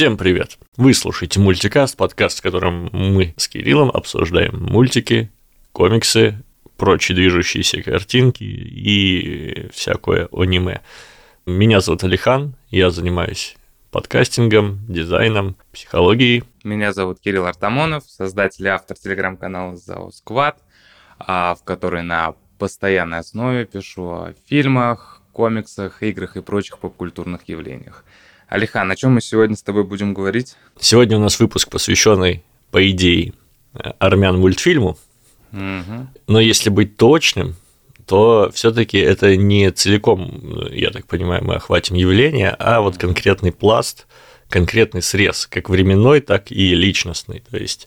Всем привет! Вы слушаете мультикаст, подкаст, в котором мы с Кириллом обсуждаем мультики, комиксы, прочие движущиеся картинки и всякое аниме. Меня зовут Алихан, я занимаюсь подкастингом, дизайном, психологией. Меня зовут Кирилл Артамонов, создатель и автор телеграм-канала «Зао Сквад», а, в который на постоянной основе пишу о фильмах, комиксах, играх и прочих попкультурных явлениях. Алихан, о чем мы сегодня с тобой будем говорить? Сегодня у нас выпуск, посвященный, по идее, армян мультфильму. Угу. Но если быть точным, то все-таки это не целиком, я так понимаю, мы охватим явление, а вот конкретный пласт, конкретный срез, как временной, так и личностный. То есть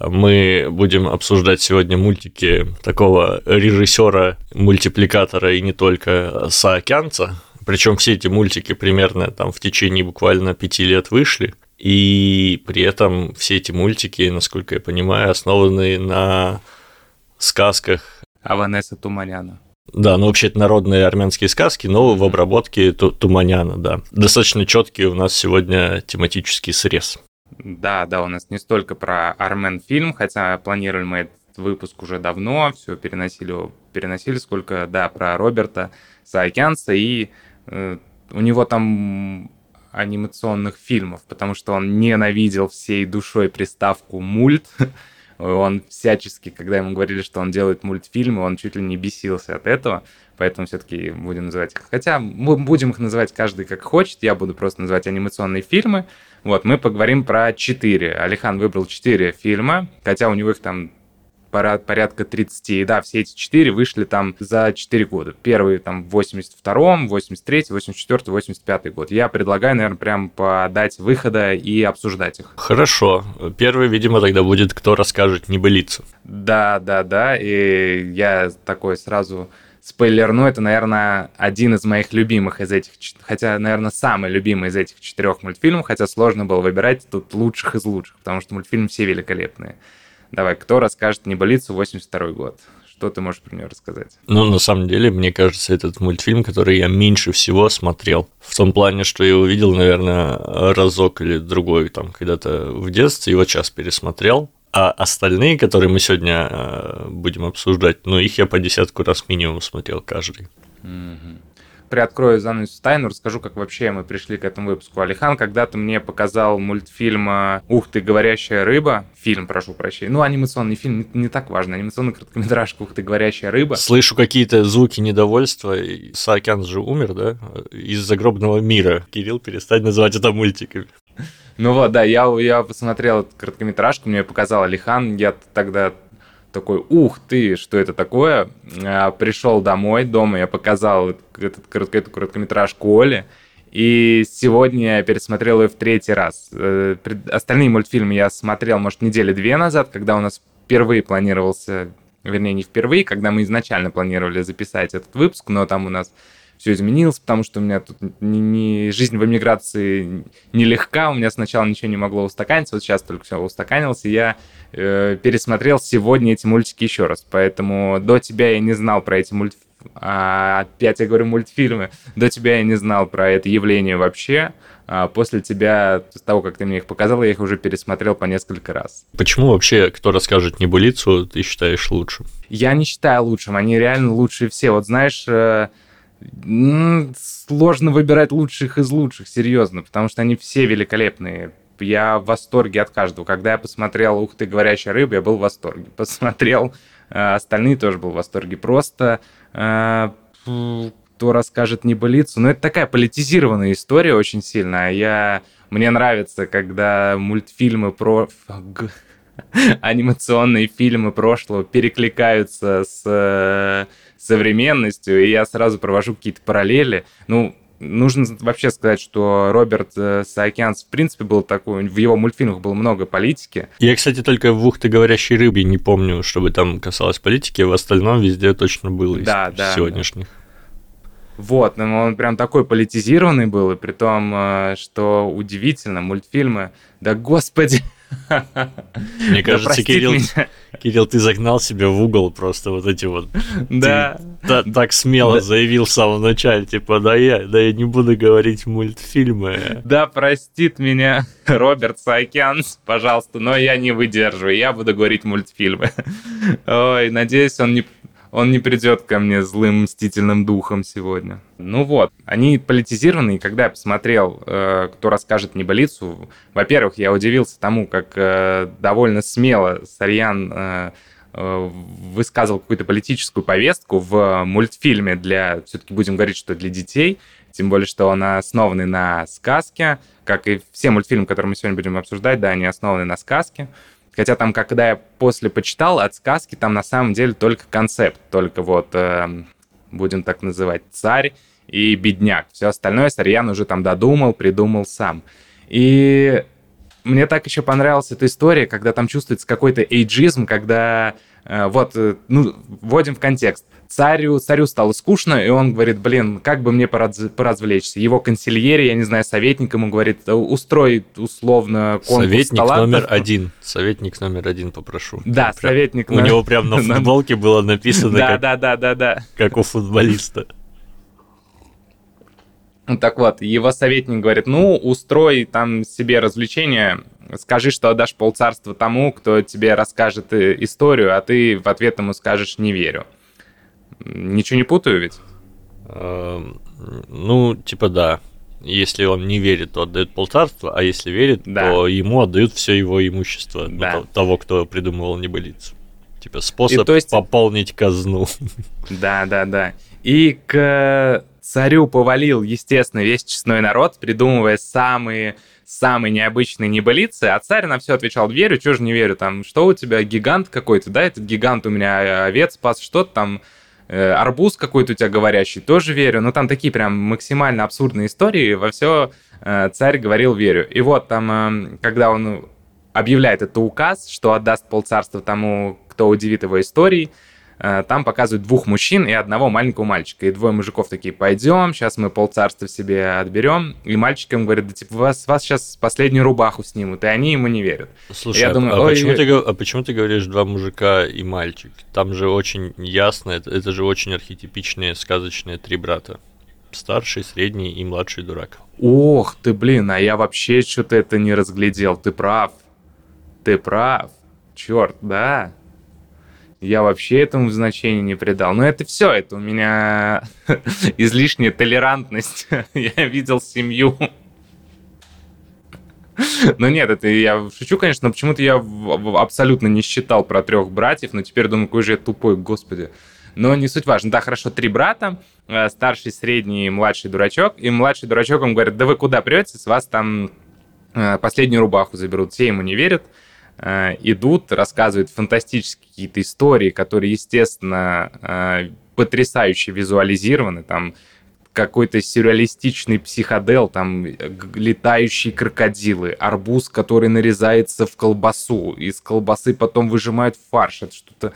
мы будем обсуждать сегодня мультики такого режиссера, мультипликатора и не только Саакянца, причем все эти мультики примерно там в течение буквально пяти лет вышли. И при этом все эти мультики, насколько я понимаю, основаны на сказках Аванеса Туманяна. Да, ну вообще это народные армянские сказки, но в обработке Туманяна, да. Достаточно четкий у нас сегодня тематический срез. Да, да, у нас не столько про Армен фильм, хотя планировали мы этот выпуск уже давно, все переносили, переносили, сколько, да, про Роберта Саакянца и у него там анимационных фильмов, потому что он ненавидел всей душой приставку мульт. Он всячески, когда ему говорили, что он делает мультфильмы, он чуть ли не бесился от этого. Поэтому все-таки будем называть их. Хотя мы будем их называть каждый как хочет. Я буду просто называть анимационные фильмы. Вот, мы поговорим про четыре. Алихан выбрал четыре фильма, хотя у него их там порядка 30. И да, все эти четыре вышли там за 4 года. Первый там в 82-м, 83-й, 84-й, 85-й год. Я предлагаю, наверное, прям по дате выхода и обсуждать их. Хорошо. Первый, видимо, тогда будет «Кто расскажет небылицу». Да, да, да. И я такой сразу спойлерну, это, наверное, один из моих любимых из этих, хотя, наверное, самый любимый из этих четырех мультфильмов, хотя сложно было выбирать тут лучших из лучших, потому что мультфильмы все великолепные. Давай, кто расскажет «Небылицу» 82 год? Что ты можешь про нее рассказать? Ну, на самом деле, мне кажется, этот мультфильм, который я меньше всего смотрел. В том плане, что я увидел, наверное, разок или другой там когда-то в детстве, вот сейчас пересмотрел. А остальные, которые мы сегодня э, будем обсуждать, ну, их я по десятку раз минимум смотрел каждый. Mm-hmm приоткрою занавес тайну, расскажу, как вообще мы пришли к этому выпуску. Алихан когда-то мне показал мультфильм э, «Ух ты, говорящая рыба». Фильм, прошу прощения. Ну, анимационный фильм, не, не так важно. Анимационный короткометражка «Ух ты, говорящая рыба». Слышу какие-то звуки недовольства. Саакян же умер, да? Из загробного мира. Кирилл, перестать называть это мультиками. Ну вот, да, я, я посмотрел короткометражку, мне показал Алихан, я тогда такой, ух ты, что это такое? А, пришел домой, дома я показал этот, эту короткометражку Оле, и сегодня я пересмотрел ее в третий раз. Э, остальные мультфильмы я смотрел, может, недели две назад, когда у нас впервые планировался, вернее, не впервые, когда мы изначально планировали записать этот выпуск, но там у нас все изменилось, потому что у меня тут не, не, жизнь в эмиграции нелегка, у меня сначала ничего не могло устаканиться, вот сейчас только все устаканилось, и я э, пересмотрел сегодня эти мультики еще раз, поэтому до тебя я не знал про эти мультфильмы, а, опять я говорю мультфильмы, до тебя я не знал про это явление вообще, а после тебя, с того, как ты мне их показал, я их уже пересмотрел по несколько раз. Почему вообще, кто расскажет небылицу, ты считаешь лучшим? Я не считаю лучшим, они реально лучшие все. Вот знаешь, э, Сложно выбирать лучших из лучших, серьезно, потому что они все великолепные. Я в восторге от каждого. Когда я посмотрел «Ух ты, говорящая рыба», я был в восторге. Посмотрел э, остальные, тоже был в восторге. Просто э, кто расскажет небылицу. Но это такая политизированная история очень сильно. Я... Мне нравится, когда мультфильмы про анимационные фильмы прошлого перекликаются с э, современностью, и я сразу провожу какие-то параллели. Ну, нужно вообще сказать, что Роберт э, Саакянс, в принципе, был такой, в его мультфильмах было много политики. Я, кстати, только в «Ух ты, говорящей рыбе» не помню, чтобы там касалось политики, в остальном везде точно было да, из да, сегодняшних. Да. Вот, но он прям такой политизированный был, и при том, э, что удивительно, мультфильмы, да господи, Мне кажется, Кирилл, Кирилл, ты загнал себя в угол просто вот эти вот. Да. Так смело заявил в самом начале, типа, да я, да я не буду говорить мультфильмы. Да, простит меня Роберт Саакянс, пожалуйста, но я не выдерживаю, я буду говорить мультфильмы. Ой, надеюсь, он не он не придет ко мне злым мстительным духом сегодня. Ну вот, они политизированы, и когда я посмотрел, э, кто расскажет неболицу, во-первых, я удивился тому, как э, довольно смело Сарьян э, э высказывал какую-то политическую повестку в мультфильме для, все-таки будем говорить, что для детей, тем более, что он основанный на сказке, как и все мультфильмы, которые мы сегодня будем обсуждать, да, они основаны на сказке. Хотя там, когда я после почитал от сказки, там на самом деле только концепт, только вот, э, будем так называть, царь и бедняк. Все остальное Сарьян уже там додумал, придумал сам. И мне так еще понравилась эта история, когда там чувствуется какой-то эйджизм, когда вот, э, ну, вводим в контекст царю, царю стало скучно, и он говорит, блин, как бы мне пораз, поразвлечься. Его консильери, я не знаю, советник ему говорит, устрой условно конкурс Советник талантов. номер один. Советник номер один попрошу. Да, прям, советник. У на... него прям на футболке было написано, да, да, да, да, да, как у футболиста. Так вот, его советник говорит, ну, устрой там себе развлечение, скажи, что отдашь полцарства тому, кто тебе расскажет э, историю, а ты в ответ ему скажешь «не верю». Ничего не путаю ведь? Эм, ну, типа да. Если он не верит, то отдает полцарства, а если верит, да. то ему отдают все его имущество да. того, кто придумывал небылицу. Типа способ И, то есть... пополнить казну. Да, да, да. И к царю повалил, естественно, весь честной народ, придумывая самые самые необычные небылицы, а царь на все отвечал, верю, чего же не верю, там, что у тебя, гигант какой-то, да, этот гигант у меня овец спас, что-то там, Э, арбуз какой-то у тебя говорящий, тоже верю. Но там такие прям максимально абсурдные истории. Во все э, царь говорил верю. И вот там, э, когда он объявляет это указ, что отдаст полцарства тому, кто удивит его историей, Э, там показывают двух мужчин и одного маленького мальчика. И двое мужиков такие, пойдем, сейчас мы полцарства себе отберем. И мальчик им говорит, да типа, вас, вас сейчас последнюю рубаху снимут. И они ему не верят. Слушай, я а, думаю, а, почему ты, а почему ты говоришь два мужика и мальчик? Там же очень ясно, это, это же очень архетипичные сказочные три брата. Старший, средний и младший дурак. Ох ты, блин, а я вообще что-то это не разглядел. Ты прав. Ты прав. Черт, да я вообще этому значения не придал. Но это все, это у меня излишняя толерантность. я видел семью. Но нет, это я шучу, конечно, но почему-то я абсолютно не считал про трех братьев, но теперь думаю, какой же я тупой, господи. Но не суть важно. Да, хорошо, три брата, э, старший, средний, младший дурачок. И младший дурачок, он говорит, да вы куда прете, с вас там э, последнюю рубаху заберут. Все ему не верят. Э, идут, рассказывают фантастические какие-то истории, которые, естественно, э, потрясающе визуализированы, там какой-то сюрреалистичный психодел, там летающие крокодилы, арбуз, который нарезается в колбасу, из колбасы потом выжимают фарш, это что-то...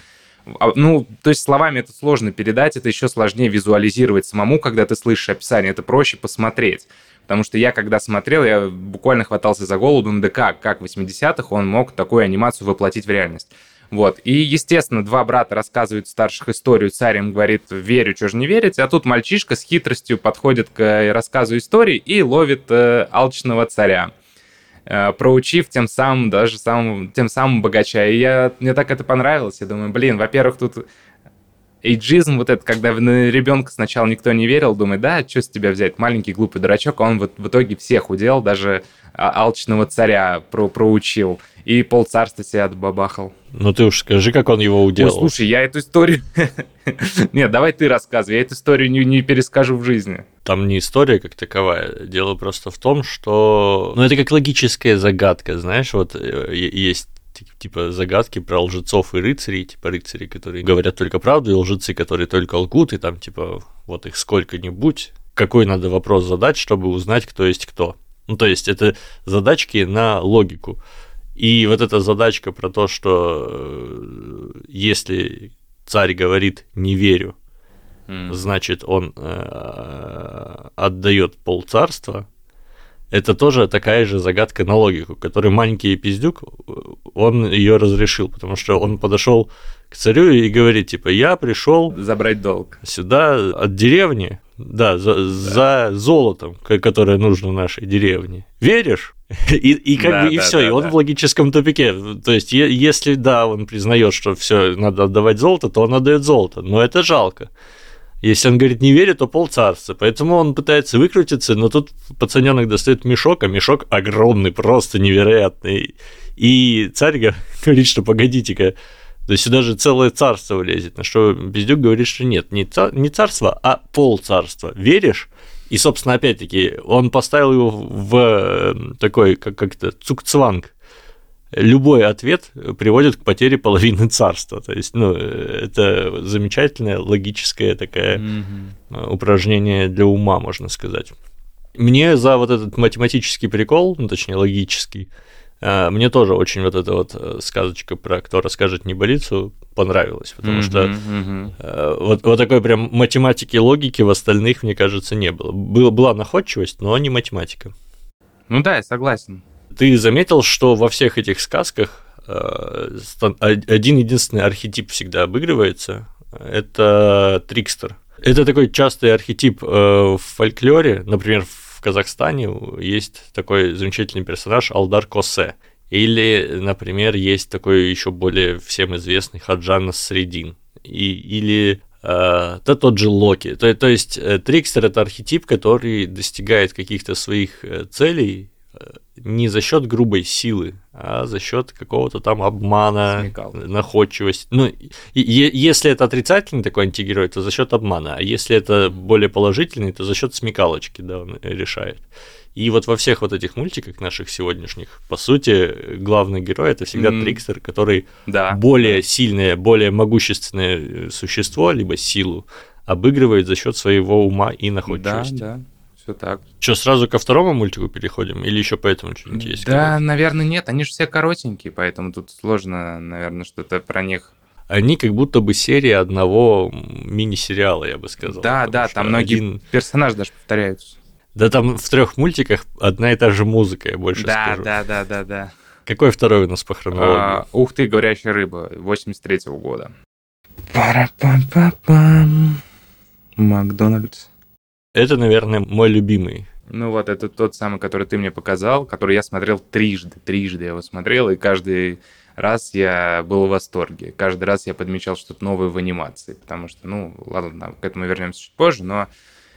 А, ну, то есть словами это сложно передать, это еще сложнее визуализировать самому, когда ты слышишь описание, это проще посмотреть. Потому что я, когда смотрел, я буквально хватался за голову, думаю, да как, как в 80-х он мог такую анимацию воплотить в реальность. Вот. И, естественно, два брата рассказывают старших историю, царь им говорит, верю, что же не верить, а тут мальчишка с хитростью подходит к рассказу истории и ловит э, алчного царя э, проучив тем самым даже самым, тем самым богача. И я, мне так это понравилось. Я думаю, блин, во-первых, тут эйджизм вот это, когда на ребенка сначала никто не верил, думает, да, что с тебя взять, маленький глупый дурачок, а он вот в итоге всех удел, даже а, алчного царя про проучил и полцарства себя отбабахал. Ну ты уж скажи, как он его уделал. Ой, слушай, я эту историю... Нет, давай ты рассказывай, я эту историю не, не перескажу в жизни. Там не история как таковая, дело просто в том, что... Ну это как логическая загадка, знаешь, вот э, есть типа загадки про лжецов и рыцарей, типа рыцари, которые говорят только правду, и лжецы, которые только лгут, и там типа вот их сколько-нибудь, какой надо вопрос задать, чтобы узнать, кто есть кто. Ну, то есть это задачки на логику. И вот эта задачка про то, что э, если царь говорит «не верю», mm. значит, он э, отдает полцарства, это тоже такая же загадка на логику, который маленький пиздюк, он ее разрешил, потому что он подошел к царю и говорит, типа, я пришел забрать долг сюда от деревни, да, за, да. за золотом, которое нужно нашей деревне. Веришь? И, и как да, бы и да, все, да, и он да. в логическом тупике. То есть, если да, он признает, что все надо отдавать золото, то он отдает золото. Но это жалко. Если он говорит не верит, то полцарства. Поэтому он пытается выкрутиться, но тут пацаненок достает мешок, а мешок огромный, просто невероятный. И царь говорит, что погодите-ка, то есть сюда же целое царство влезет. На что Бездюк говорит, что нет, не, цар, не царство, а полцарства. Веришь? И, собственно, опять-таки, он поставил его в э, такой, как, как-то, цукцванг. Любой ответ приводит к потере половины царства. То есть, ну, это замечательное логическое такое mm-hmm. упражнение для ума, можно сказать. Мне за вот этот математический прикол, ну, точнее, логический, мне тоже очень вот эта вот э, сказочка про «Кто расскажет небылицу» понравилась, потому mm-hmm, что mm-hmm. Вот, вот такой прям математики и логики в остальных, мне кажется, не было. Была, была находчивость, но не математика. Ну да, я согласен. Ты заметил, что во всех этих сказках э, один единственный архетип всегда обыгрывается – это трикстер. Это такой частый архетип в фольклоре, например, в в Казахстане есть такой замечательный персонаж Алдар Косе. Или, например, есть такой еще более всем известный Хаджан Средин. И, или э, да тот же Локи. То, то есть э, Трикстер это архетип, который достигает каких-то своих э, целей не за счет грубой силы, а за счет какого-то там обмана, Смекал. находчивости. Ну, и, и, если это отрицательный такой антигерой, то за счет обмана, а если это более положительный, то за счет смекалочки, да, он решает. И вот во всех вот этих мультиках наших сегодняшних, по сути, главный герой это всегда mm. трикстер, который да. более сильное, более могущественное существо, либо силу обыгрывает за счет своего ума и находчивости. Да, да все так. Что, сразу ко второму мультику переходим? Или еще поэтому что-нибудь есть? Да, наверное, нет. Они же все коротенькие, поэтому тут сложно, наверное, что-то про них они как будто бы серия одного мини-сериала, я бы сказал. Да, да, там многие один... персонажи даже повторяются. Да, там в трех мультиках одна и та же музыка, я больше да, скажу. Да, да, да, да. Какой второй у нас по хронологии? А, ух ты, говорящая рыба, 83-го года. Пара-пам-пам-пам. Макдональдс. Это, наверное, мой любимый. Ну вот, это тот самый, который ты мне показал, который я смотрел трижды, трижды я его смотрел, и каждый раз я был в восторге. Каждый раз я подмечал что-то новое в анимации, потому что, ну, ладно, к этому вернемся чуть позже, но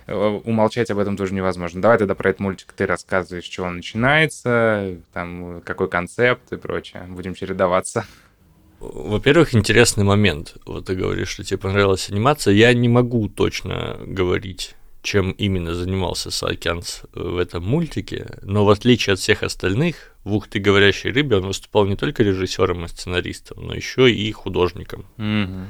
э, умолчать об этом тоже невозможно. Давай тогда про этот мультик ты рассказываешь, с чего он начинается, там, какой концепт и прочее. Будем чередоваться. Во-первых, интересный момент. Вот ты говоришь, что тебе понравилась анимация. Я не могу точно говорить чем именно занимался Саакянс в этом мультике, но в отличие от всех остальных, в «Ух ты, говорящей рыбе» он выступал не только режиссером и сценаристом, но еще и художником. Mm-hmm.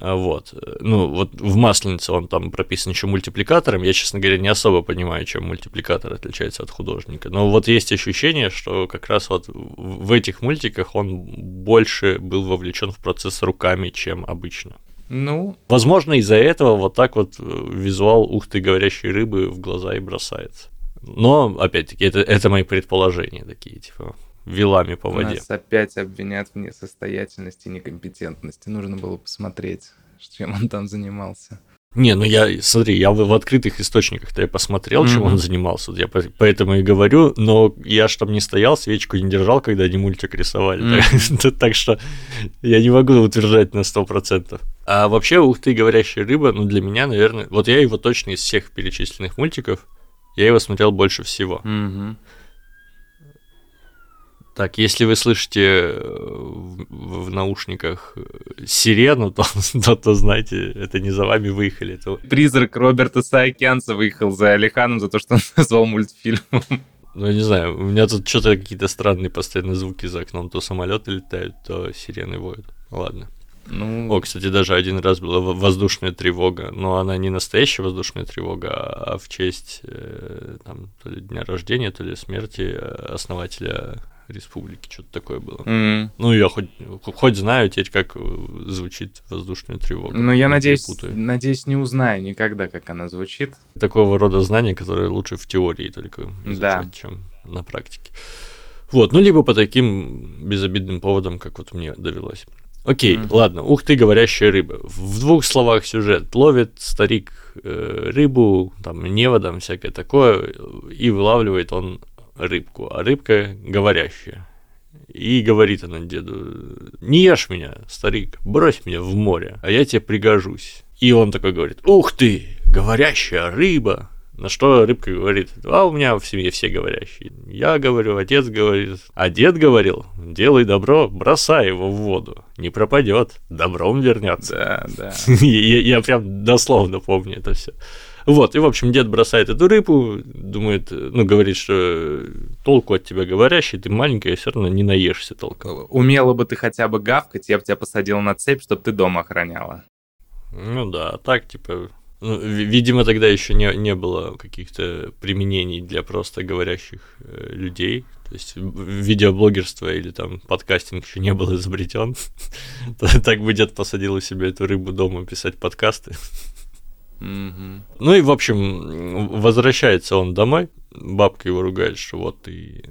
Вот. Ну, вот в «Масленице» он там прописан еще мультипликатором. Я, честно говоря, не особо понимаю, чем мультипликатор отличается от художника. Но вот есть ощущение, что как раз вот в этих мультиках он больше был вовлечен в процесс руками, чем обычно. Ну. Возможно, из-за этого вот так вот э, визуал ух ты говорящей рыбы в глаза и бросается. Но, опять-таки, это, это мои предположения такие, типа, вилами по воде. Нас опять обвинят в несостоятельности и некомпетентности. Нужно было посмотреть, чем он там занимался. Не, ну я, смотри, я в, в открытых источниках-то я посмотрел, mm-hmm. чем он занимался, я по, поэтому и говорю, но я ж там не стоял, свечку не держал, когда они мультик рисовали, mm-hmm. так, так что я не могу утверждать на 100%. А вообще, ух ты, говорящая рыба, ну для меня, наверное, вот я его точно из всех перечисленных мультиков, я его смотрел больше всего. Mm-hmm. Так, если вы слышите э, в, в наушниках э, сирену, то, то, то знаете, это не за вами выехали. Это... Призрак Роберта Саакянца выехал за Алиханом за то, что он назвал мультфильмом. Ну, я не знаю, у меня тут что-то какие-то странные постоянно звуки за окном. То самолеты летают, то сирены воют. Ладно. Ну... О, кстати, даже один раз была воздушная тревога, но она не настоящая воздушная тревога, а в честь э, там, то ли дня рождения, то ли смерти основателя республики, что-то такое было. М. Ну, я хоть, хоть знаю теперь, как э, звучит воздушная тревога. Ну, я надеюсь, путаю. надеюсь, не узнаю никогда, как она звучит. Такого рода знания, которые лучше в теории только изучать, Да. чем на практике. Вот, ну, либо по таким безобидным поводам, как вот мне довелось. Окей, Мгм. ладно, ух ты, говорящая рыба. В двух словах сюжет. Ловит старик э, рыбу, там, неводом, всякое такое, и вылавливает он рыбку, а рыбка говорящая. И говорит она деду, не ешь меня, старик, брось меня в море, а я тебе пригожусь. И он такой говорит, ух ты, говорящая рыба. На что рыбка говорит, а у меня в семье все говорящие. Я говорю, отец говорит, а дед говорил, делай добро, бросай его в воду, не пропадет, добром вернется. Да, да. Я, я прям дословно помню это все. Вот, и, в общем, дед бросает эту рыбу, думает, ну, говорит, что толку от тебя говорящий, ты маленькая, все равно не наешься толком. Умела бы ты хотя бы гавкать, я бы тебя посадил на цепь, чтобы ты дом охраняла. Ну да, а так, типа, ну, ви- видимо, тогда еще не, не было каких-то применений для просто говорящих э, людей. То есть видеоблогерство или там подкастинг еще не был изобретен. Так бы дед посадил у себя эту рыбу дома писать подкасты. Мгм. Ну и, в общем, возвращается он домой. Бабка его ругает, что вот ты,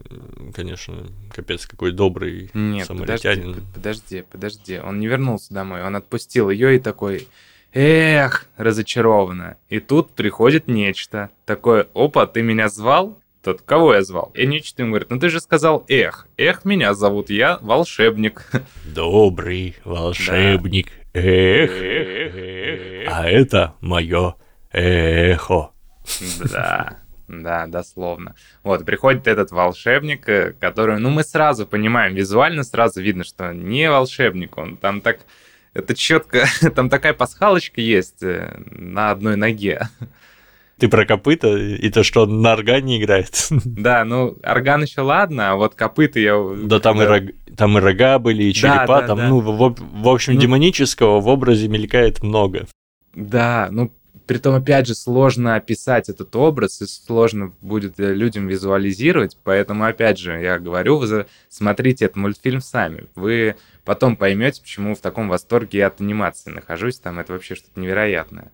конечно, капец какой добрый Нет, подожди, самаритянин. п- подожди, подожди. Он не вернулся домой, он отпустил ее и такой, эх, разочарованно. И тут приходит нечто. Такое, опа, ты меня звал? Тот, кого я звал? И нечто ему говорит, ну ты же сказал эх. Эх, меня зовут, я волшебник. Добрый волшебник. Эх, а это мое эхо. Да, да, дословно. Вот, приходит этот волшебник, э, который, ну, мы сразу понимаем, визуально сразу видно, что не волшебник, он там так, это четко, там такая пасхалочка есть э, на одной ноге. Ты про копыта и то, что он на органе играет. Да, ну, орган еще ладно, а вот копыта я... Да там и рог- там и рога были, и Да, черепа, да, там, да. ну, в, в общем, Ну. демонического в образе мелькает много. Да, ну, притом, опять же, сложно описать этот образ, и сложно будет э, людям визуализировать, поэтому, опять же, я говорю, вы смотрите этот мультфильм сами, вы потом поймете, почему в таком восторге я от анимации нахожусь, там это вообще что-то невероятное.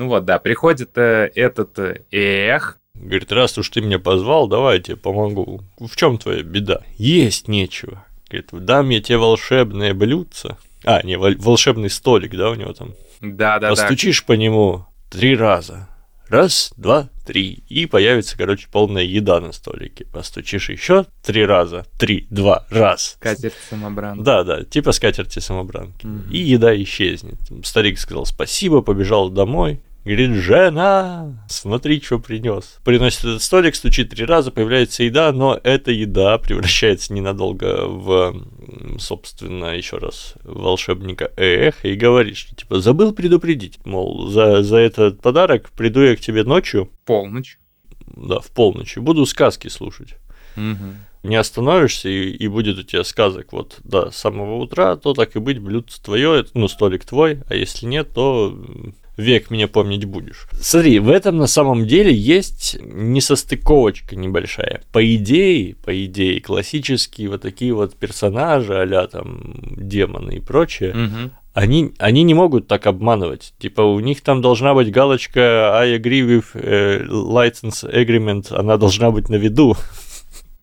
Ну вот, да, приходит э, этот э, эх, Говорит, раз уж ты меня позвал, давай я тебе помогу. В чем твоя беда? Есть нечего. Говорит, дам я тебе волшебное блюдце. А, не, вол- волшебный столик, да, у него там. да-да-да, Постучишь по нему три раза. Раз, два, три. И появится, короче, полная еда на столике. Постучишь еще три раза. Три, два, раз. катер самобран. Да, да, типа скатерти самобранки. Мгм. И еда исчезнет. Старик сказал спасибо, побежал домой. Говорит, жена, смотри, что принес. Приносит этот столик, стучит три раза, появляется еда, но эта еда превращается ненадолго в, собственно, еще раз, волшебника Эх, и говорит, что типа забыл предупредить, мол, за, за этот подарок приду я к тебе ночью, Полночь. да, в полночь, буду сказки слушать Мгм. не остановишься, и, и будет у тебя сказок вот до самого утра, то так и быть, блюдце твое, ну, столик твой, а если нет, то век меня помнить будешь. Смотри, в этом на самом деле есть несостыковочка небольшая. По идее, по идее, классические вот такие вот персонажи, а там демоны и прочее, Мгм. они, они не могут так обманывать. Типа, у них там должна быть галочка I agree with э, license agreement, она должна быть на виду.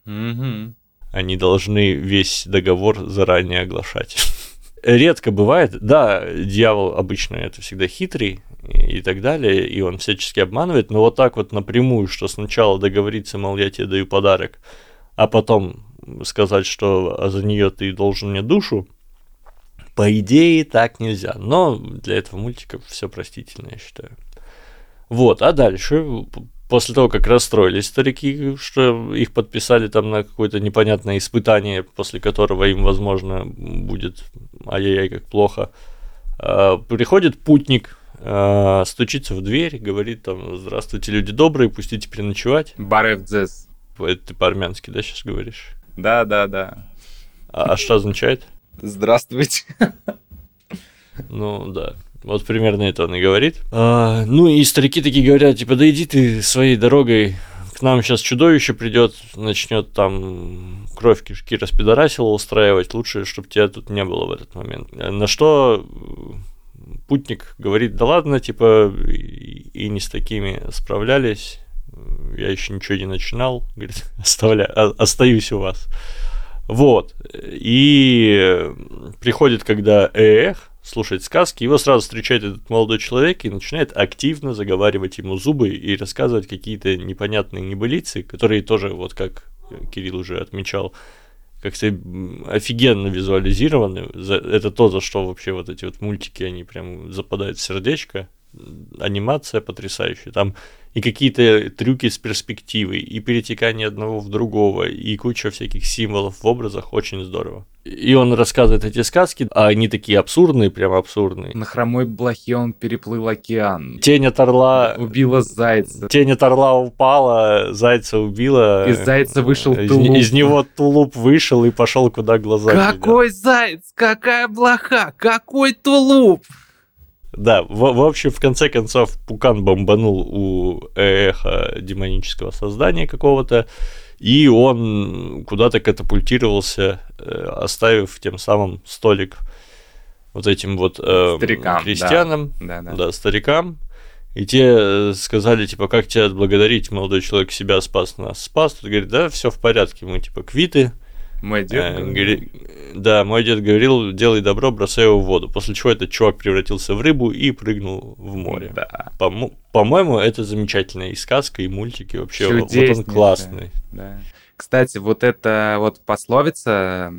Мгм. они должны весь договор заранее оглашать. Редко бывает, да, дьявол обычно это всегда хитрый и так далее, и он всячески обманывает, но вот так вот напрямую, что сначала договориться, мол, я тебе даю подарок, а потом сказать, что за нее ты должен мне душу, по идее так нельзя, но для этого мультика все простительно, я считаю. Вот, а дальше, после того, как расстроились старики, что их подписали там на какое-то непонятное испытание, после которого им, возможно, будет ай-яй-яй, как плохо, а, приходит путник, а, стучится в дверь, говорит там, здравствуйте, люди добрые, пустите переночевать. Барев дзес. Это ты по-армянски, да, сейчас говоришь? Да-да-да. А, а что означает? Здравствуйте. Ну, да. Вот примерно это он и говорит. А, ну, и старики такие говорят, типа, да иди ты своей дорогой, к нам сейчас чудовище придет, начнет там кровь кишки распидорасила устраивать, лучше, чтобы тебя тут не было в этот момент. На что путник говорит, да ладно, типа, и не с такими справлялись, я еще ничего не начинал, говорит, оставля, остаюсь у вас. Вот. И приходит, когда эх, слушать сказки, его сразу встречает этот молодой человек и начинает активно заговаривать ему зубы и рассказывать какие-то непонятные небылицы, которые тоже, вот как Кирилл уже отмечал, как-то офигенно визуализированы. Это то, за что вообще вот эти вот мультики, они прям западают в сердечко. Анимация потрясающая. Там и какие-то трюки с перспективой, и перетекание одного в другого, и куча всяких символов в образах, очень здорово. И он рассказывает эти сказки, а они такие абсурдные, прям абсурдные. На хромой блохе он переплыл океан. Тень от орла... Убила зайца. Тень от орла упала, зайца убила. Из зайца вышел тулуп. Из, из него тулуп вышел и пошел, куда глаза Какой глядят. заяц? Какая блоха? Какой тулуп? Да, в, в общем, в конце концов, Пукан бомбанул у эхо демонического создания какого-то, и он куда-то катапультировался, э, оставив тем самым столик вот этим вот э, старикам, крестьянам, да. Да, да. да, старикам. И те сказали, типа, как тебя отблагодарить, молодой человек себя спас, нас спас. Тут говорит, да, все в порядке, мы, типа, квиты, мой дед э, говорил. Да, мой дед говорил, делай добро, бросай его в воду. После чего этот чувак превратился в рыбу и прыгнул в море. Да. По- по-моему, это замечательная и сказка, и мультики. Вообще, вот он классный. Да. Кстати, вот эта вот пословица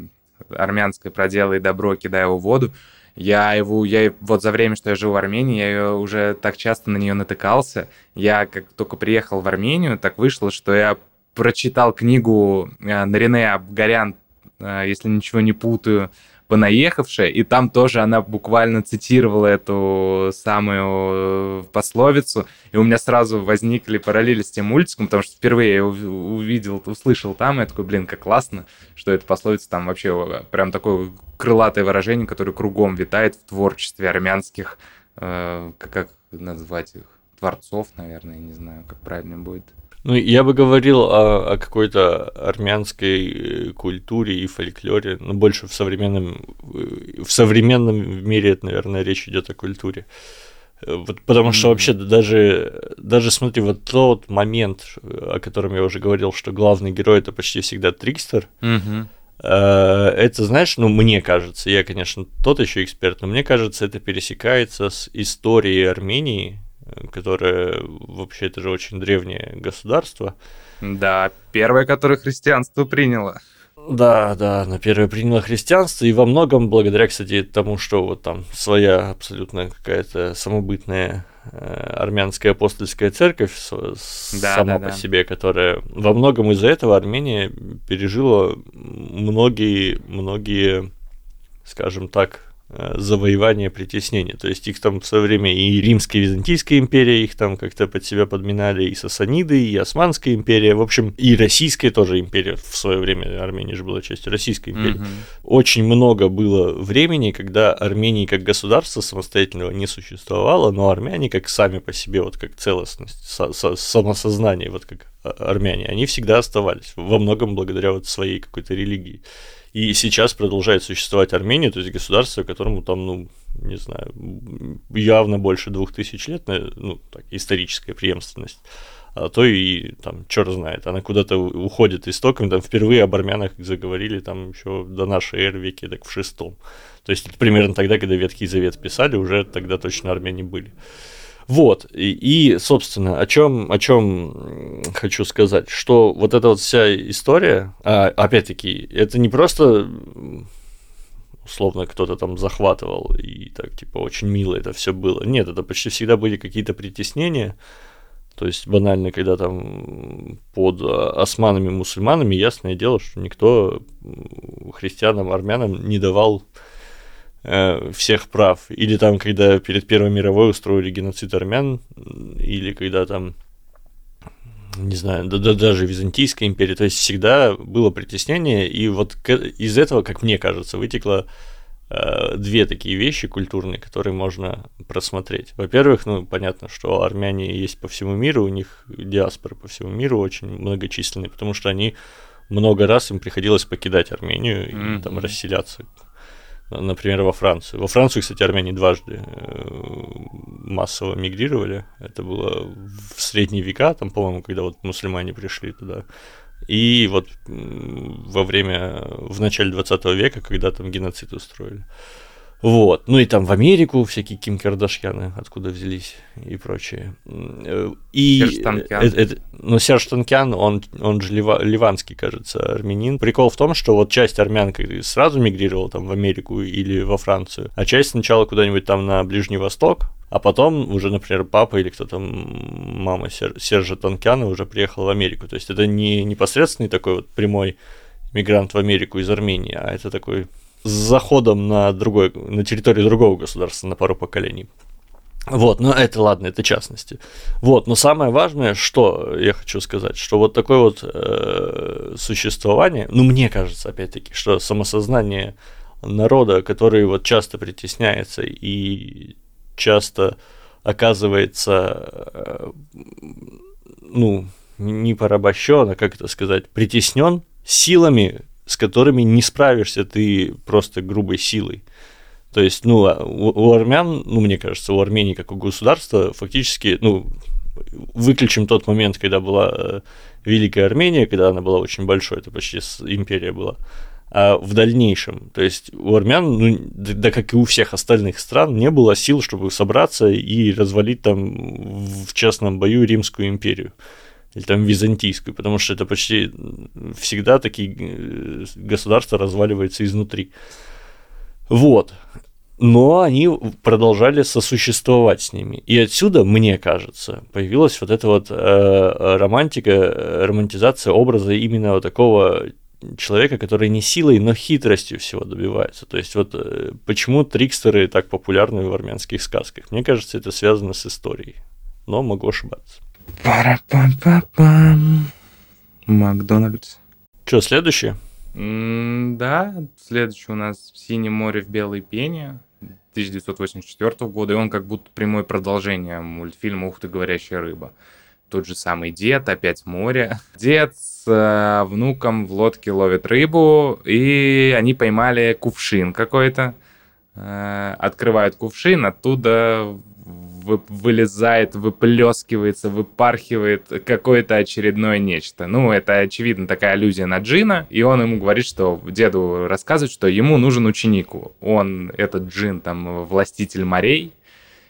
армянская про делай добро, кидай его в воду, я его, я вот за время, что я жил в Армении, я ее уже так часто на нее натыкался. Я как только приехал в Армению, так вышло, что я прочитал книгу э, Нарине Абгарян, э, если ничего не путаю, понаехавшая, и там тоже она буквально цитировала эту самую э, пословицу, и у меня сразу возникли параллели с тем мультиком, потому что впервые я увидел, услышал там, и я такой, блин, как классно, что эта пословица там вообще прям такое крылатое выражение, которое кругом витает в творчестве армянских, э, как, как назвать их, творцов, наверное, не знаю, как правильно будет. Ну, я бы говорил о, о какой-то армянской э, культуре и фольклоре, но больше в современном, э, в современном мире это, наверное, речь идет о культуре. Э, вот потому что вообще даже, даже смотри, вот тот момент, о котором я уже говорил, что главный герой это почти всегда Трикстер, mm-hmm. это, знаешь, ну, мне кажется, я, конечно, тот еще эксперт, но мне кажется, это пересекается с историей Армении, которое вообще это же очень древнее государство. Да, первое, которое христианство приняло. Да, да, на первое приняло христианство, и во многом благодаря, кстати, тому, что вот там своя абсолютно какая-то самобытная э, армянская апостольская церковь да, сама да, по да. себе, которая во многом из-за этого Армения пережила многие, многие, скажем так, Э, завоевание, притеснение. То есть их там в свое время и Римская и Византийская империя их там как-то под себя подминали, и Сасаниды, и Османская империя, в общем, и Российская тоже империя в свое время, Армения же была частью Российской империи. Mm-hmm. Очень много было времени, когда Армении как государство самостоятельного не существовало, но армяне как сами по себе, вот как целостность, со- со- самосознание, вот как а, армяне, они всегда оставались, во многом благодаря вот своей какой-то религии. И сейчас продолжает существовать Армения, то есть государство, которому там, ну, не знаю, явно больше двух тысяч лет, ну, так, историческая преемственность. А то и там, черт знает, она куда-то уходит истоками, там впервые об армянах заговорили там еще до нашей эры веке, так в шестом. То есть примерно тогда, когда Ветхий Завет писали, уже тогда точно армяне были. Вот, и, и собственно, о чем, о чем хочу сказать, что вот эта вот вся история, а, опять-таки, это не просто условно кто-то там захватывал и так типа очень мило это все было. Нет, это почти всегда были какие-то притеснения. То есть банально, когда там под османами, мусульманами, ясное дело, что никто христианам, армянам не давал всех прав. Или там, когда перед Первой мировой устроили геноцид армян, или когда там, не знаю, да, да, даже Византийская империя, то есть всегда было притеснение, и вот из этого, как мне кажется, вытекло э, две такие вещи культурные, которые можно просмотреть. Во-первых, ну, понятно, что армяне есть по всему миру, у них диаспоры по всему миру очень многочисленные, потому что они много раз им приходилось покидать Армению и mm-hmm. там расселяться например, во Францию. Во Францию, кстати, армяне дважды э, массово мигрировали. Это было в средние века, там, по-моему, когда вот мусульмане пришли туда. И вот во время, в начале 20 века, когда там геноцид устроили. Вот. Ну и там в Америку всякие Ким Кардашьяны откуда взялись и прочее. И Серж Танкян. Это, это, ну, Серж Танкян, он, он же лива, ливанский, кажется, армянин. Прикол в том, что вот часть армян сразу мигрировала там в Америку или во Францию, а часть сначала куда-нибудь там на Ближний Восток, а потом уже, например, папа или кто-то, мама Сер, Сержа Танкяна уже приехала в Америку. То есть это не непосредственный такой вот прямой мигрант в Америку из Армении, а это такой с заходом на другой, на территорию другого государства на пару поколений. Вот, но это ладно, это частности. Вот, но самое важное, что я хочу сказать, что вот такое вот э, существование, ну мне кажется, опять-таки, что самосознание народа, который вот часто притесняется и часто оказывается, э, ну, не порабощен, а как это сказать, притеснен силами, с которыми не справишься ты просто грубой силой. То есть, ну, а у, армян, ну, мне кажется, у Армении как у государства фактически, ну, выключим тот момент, когда была э, Великая Армения, когда она была очень большой, это почти империя была, а в дальнейшем, то есть у армян, ну, да, да как и у всех остальных стран, не было сил, чтобы собраться и развалить там в частном бою Римскую империю или там византийскую, потому что это почти всегда такие э, государства разваливаются изнутри. Вот. Но они продолжали сосуществовать с ними. И отсюда, мне кажется, появилась вот эта вот э, романтика, э, романтизация образа именно вот такого человека, который не силой, но хитростью всего добивается. То есть вот э, почему трикстеры так популярны в армянских сказках? Мне кажется, это связано с историей. Но могу ошибаться. Пара-пам-пам-пам. Макдональдс. Что, следующее? да, следующий у нас «Синее море в белой пене» 1984 года, и он как будто прямое продолжение мультфильма «Ух ты, говорящая рыба». Тот же самый дед, опять море. Дед с э, внуком в лодке ловит рыбу, и они поймали кувшин какой-то. Э, открывают кувшин, оттуда вы, вылезает, выплескивается, выпархивает какое-то очередное нечто. Ну, это, очевидно, такая аллюзия на Джина, и он ему говорит, что деду рассказывает, что ему нужен ученик. Он, этот Джин, там, властитель морей,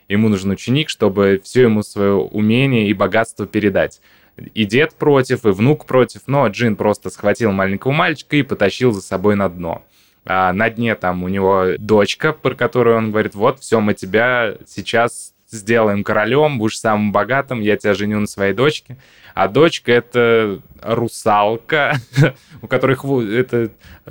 ему нужен ученик, чтобы все ему свое умение и богатство передать. И дед против, и внук против, но Джин просто схватил маленького мальчика и потащил за собой на дно. А на дне там у него дочка, про которую он говорит, вот, все, мы тебя сейчас сделаем королем, будешь самым богатым, я тебя женю на своей дочке. А дочка — это русалка, у которых это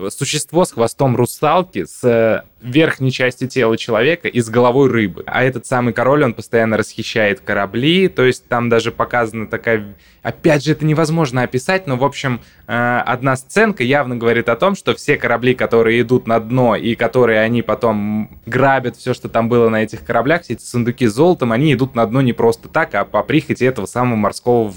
существо с хвостом русалки, с верхней части тела человека и с головой рыбы. А этот самый король, он постоянно расхищает корабли, то есть там даже показана такая... Опять же, это невозможно описать, но, в общем, э, одна сценка явно говорит о том, что все корабли, которые идут на дно и которые они потом грабят все, что там было на этих кораблях, все эти сундуки с золотом, они идут на дно не просто так, а по прихоти этого самого морского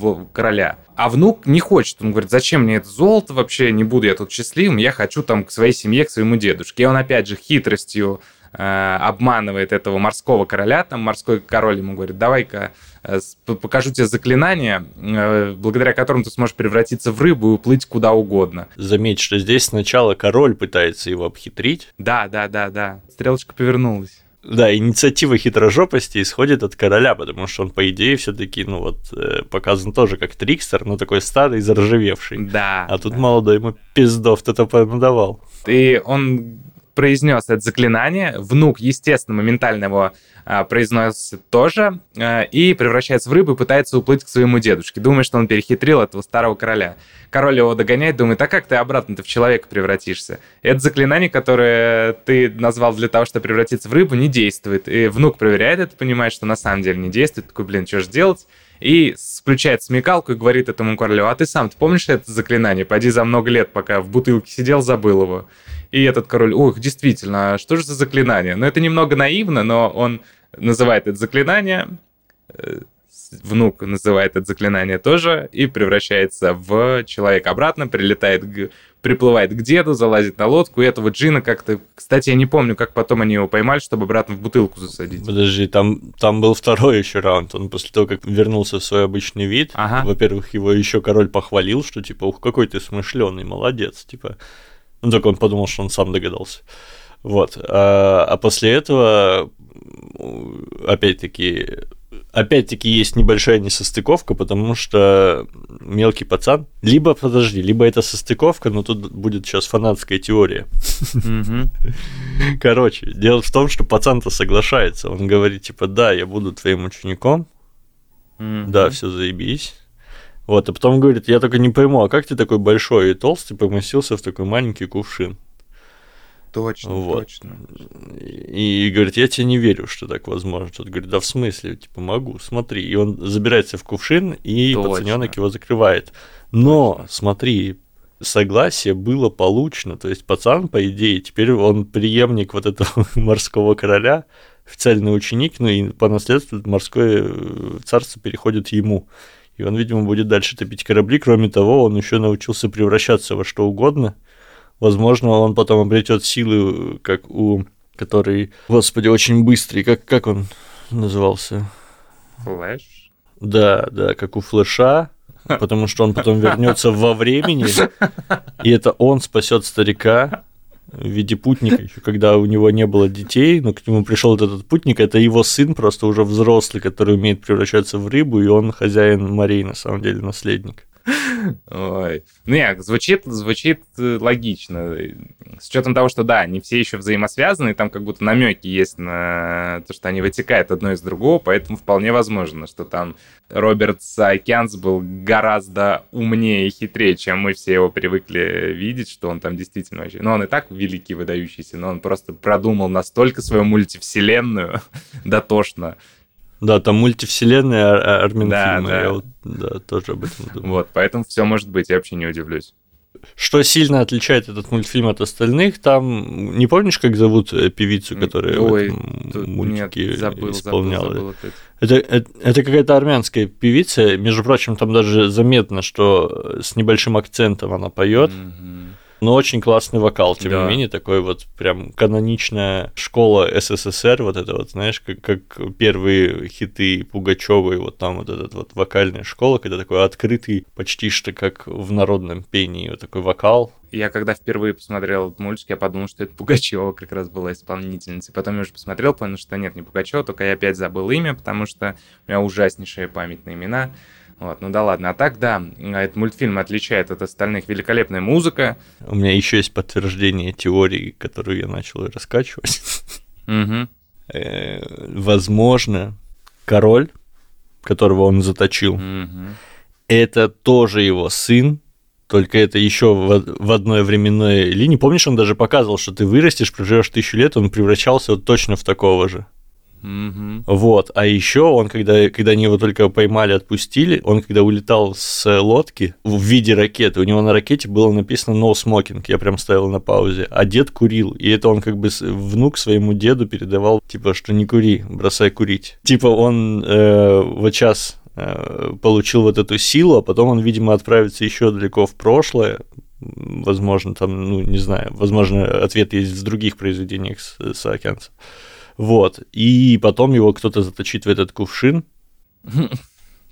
короля. А внук не хочет. Он говорит, зачем мне это золото вообще, не буду я тут счастливым, я хочу там к своей семье, к своему дедушке. И он опять же хитростью э, обманывает этого морского короля, там морской король ему говорит, давай-ка э, покажу тебе заклинание, э, благодаря которому ты сможешь превратиться в рыбу и уплыть куда угодно. Заметь, что здесь сначала король пытается его обхитрить. Да, да, да, да. Стрелочка повернулась. Да, инициатива хитрожопости исходит от короля, потому что он, по идее, все-таки, ну вот, э, показан тоже как трикстер, но такой старый, заржавевший. Да. А тут да. молодой ему пиздов кто-то понадавал. И он произнес это заклинание, внук, естественно, моментально его а, произносит тоже, а, и превращается в рыбу и пытается уплыть к своему дедушке. Думает, что он перехитрил этого старого короля. Король его догоняет, думает, а как ты обратно-то в человека превратишься? Это заклинание, которое ты назвал для того, чтобы превратиться в рыбу, не действует. И внук проверяет это, понимает, что на самом деле не действует. Такой, блин, что же делать? И включает смекалку и говорит этому королю, а ты сам, ты помнишь это заклинание? Пойди за много лет, пока в бутылке сидел, забыл его. И этот король, ох, действительно, а что же за заклинание? Ну, это немного наивно, но он называет это заклинание, э, внук называет это заклинание тоже и превращается в человека обратно, прилетает, приплывает к деду, залазит на лодку, и этого джина как-то... Кстати, я не помню, как потом они его поймали, чтобы обратно в бутылку засадить. Подожди, там, там был второй еще раунд. Он после того, как вернулся в свой обычный вид, ага. во-первых, его еще король похвалил, что типа, ух, какой ты смышленый, молодец, типа... Ну, только он подумал, что он сам догадался. Вот. А, а после этого, опять-таки, опять-таки есть небольшая несостыковка, потому что мелкий пацан, либо, подожди, либо это состыковка, но тут будет сейчас фанатская теория. Короче, дело в том, что пацан-то соглашается, он говорит, типа, да, я буду твоим учеником, да, все заебись, вот, а потом говорит, я только не пойму, а как ты такой большой и толстый поместился в такой маленький кувшин? Точно, вот. точно. И, и говорит, я тебе не верю, что так возможно. Тот говорит, да в смысле, типа, могу, смотри. И он забирается в кувшин, и точно. пацаненок его закрывает. Но, точно. смотри, согласие было получено. То есть пацан, по идее, теперь он преемник вот этого морского короля, официальный ученик, ну и по наследству морское э, царство переходит ему и он, видимо, будет дальше топить корабли. Кроме того, он еще научился превращаться во что угодно. Возможно, он потом обретет силы, как у который, господи, очень быстрый, как, как он назывался? Флэш? Да, да, как у Флэша, потому что он потом вернется во времени, и это он спасет старика в виде путника, еще когда у него не было детей, но к нему пришел этот путник, это его сын, просто уже взрослый, который умеет превращаться в рыбу, и он хозяин морей, на самом деле, наследник. Ой. Ну, нет, звучит, звучит э, логично. С учетом того, что да, не все еще взаимосвязаны, там как будто намеки есть на то, что они вытекают одно из другого, поэтому вполне возможно, что там Роберт Саакянс был гораздо умнее и хитрее, чем мы все его привыкли видеть, что он там действительно вообще... Ну, он и так великий, выдающийся, но он просто продумал настолько свою мультивселенную дотошно, да, там мультивселенная Ар Армин да, фильма, да. я вот, да, тоже об этом думаю. Вот, поэтому все может быть, я вообще не удивлюсь. Что сильно отличает этот мультфильм от остальных, там не помнишь, как зовут э, певицу, которая Ой, в этом мультике нет, забыл, исполняла? Забыл, забыл, это, это, это какая-то армянская певица, между прочим, там даже заметно, что с небольшим акцентом она поет. Mm-hmm но очень классный вокал, тем да. не менее, такой вот прям каноничная школа СССР, вот это вот, знаешь, как, как первые хиты Пугачевой, вот там вот эта вот вокальная школа, когда такой открытый, почти что как в народном пении, вот такой вокал, я когда впервые посмотрел этот мультик, я подумал, что это Пугачева как раз была исполнительницей. Потом я уже посмотрел, понял, что нет, не Пугачева, только я опять забыл имя, потому что у меня ужаснейшая память на имена. Вот, ну да ладно. А так, да, этот мультфильм отличает от остальных великолепная музыка. У меня еще есть подтверждение теории, которую я начал раскачивать. Угу. Возможно, король, которого он заточил, угу. это тоже его сын, только это еще в, в одной временной линии. Помнишь, он даже показывал, что ты вырастешь, проживешь тысячу лет, он превращался вот точно в такого же. Вот. А еще он, когда, когда они его только поймали, отпустили, он, когда улетал с лодки в виде ракеты, у него на ракете было написано no smoking, я прям ставил на паузе, а дед курил. И это он как бы внук своему деду передавал, типа, что не кури, бросай курить. Типа он э, вот сейчас э, получил вот эту силу, а потом он, видимо, отправится еще далеко в прошлое, возможно, там, ну, не знаю, возможно, ответ есть в других произведениях Саакянца. Вот. И потом его кто-то заточит в этот кувшин.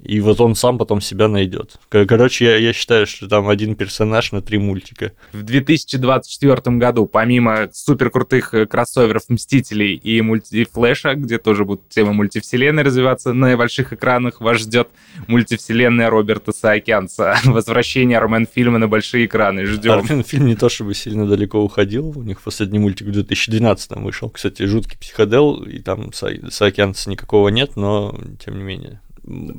И вот он сам потом себя найдет. Короче, я, я считаю, что там один персонаж на три мультика. В 2024 году, помимо супер крутых э, кроссоверов Мстителей и мультифлэша, где тоже будут темы мультивселенной развиваться на больших экранах, вас ждет мультивселенная Роберта Саакянца. Возвращение Армен-фильма на большие экраны. Ждем. Армен-фильм не то чтобы сильно далеко уходил. У них последний мультик в 2012 вышел. Кстати, жуткий психодел, и там Саакянца никакого нет, но тем не менее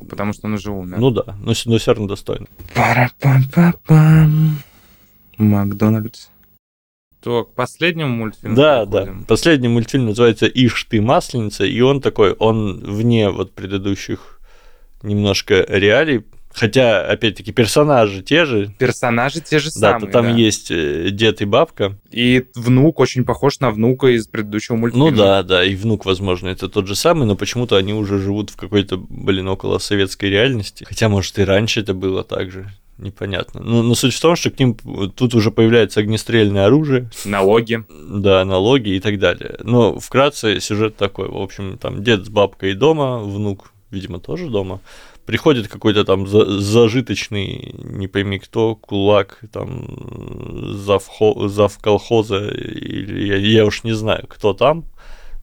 Потому что он уже умер. Ну да, но, но все равно достойно. Макдональдс. То к последнему мультфильму Да, переходим. да. Последний мультфильм называется «Ишь ты, масленица», и он такой, он вне вот предыдущих немножко реалий, Хотя, опять-таки, персонажи те же. Персонажи те же Да, самые. там да. есть э, дед и бабка. И внук очень похож на внука из предыдущего мультфильма. Ну да, да, и внук, возможно, это тот же самый, но почему-то они уже живут в какой-то, блин, около советской реальности. Хотя, может, и раньше это было так же. Непонятно. Но, но суть в том, что к ним тут уже появляется огнестрельное оружие, Налоги. да, налоги и так далее. Но вкратце сюжет такой. В общем, там дед с бабкой дома, внук, видимо, тоже дома. Приходит какой-то там за- зажиточный, не пойми кто, кулак, там, завхо, зав колхоза, или я, я уж не знаю, кто там.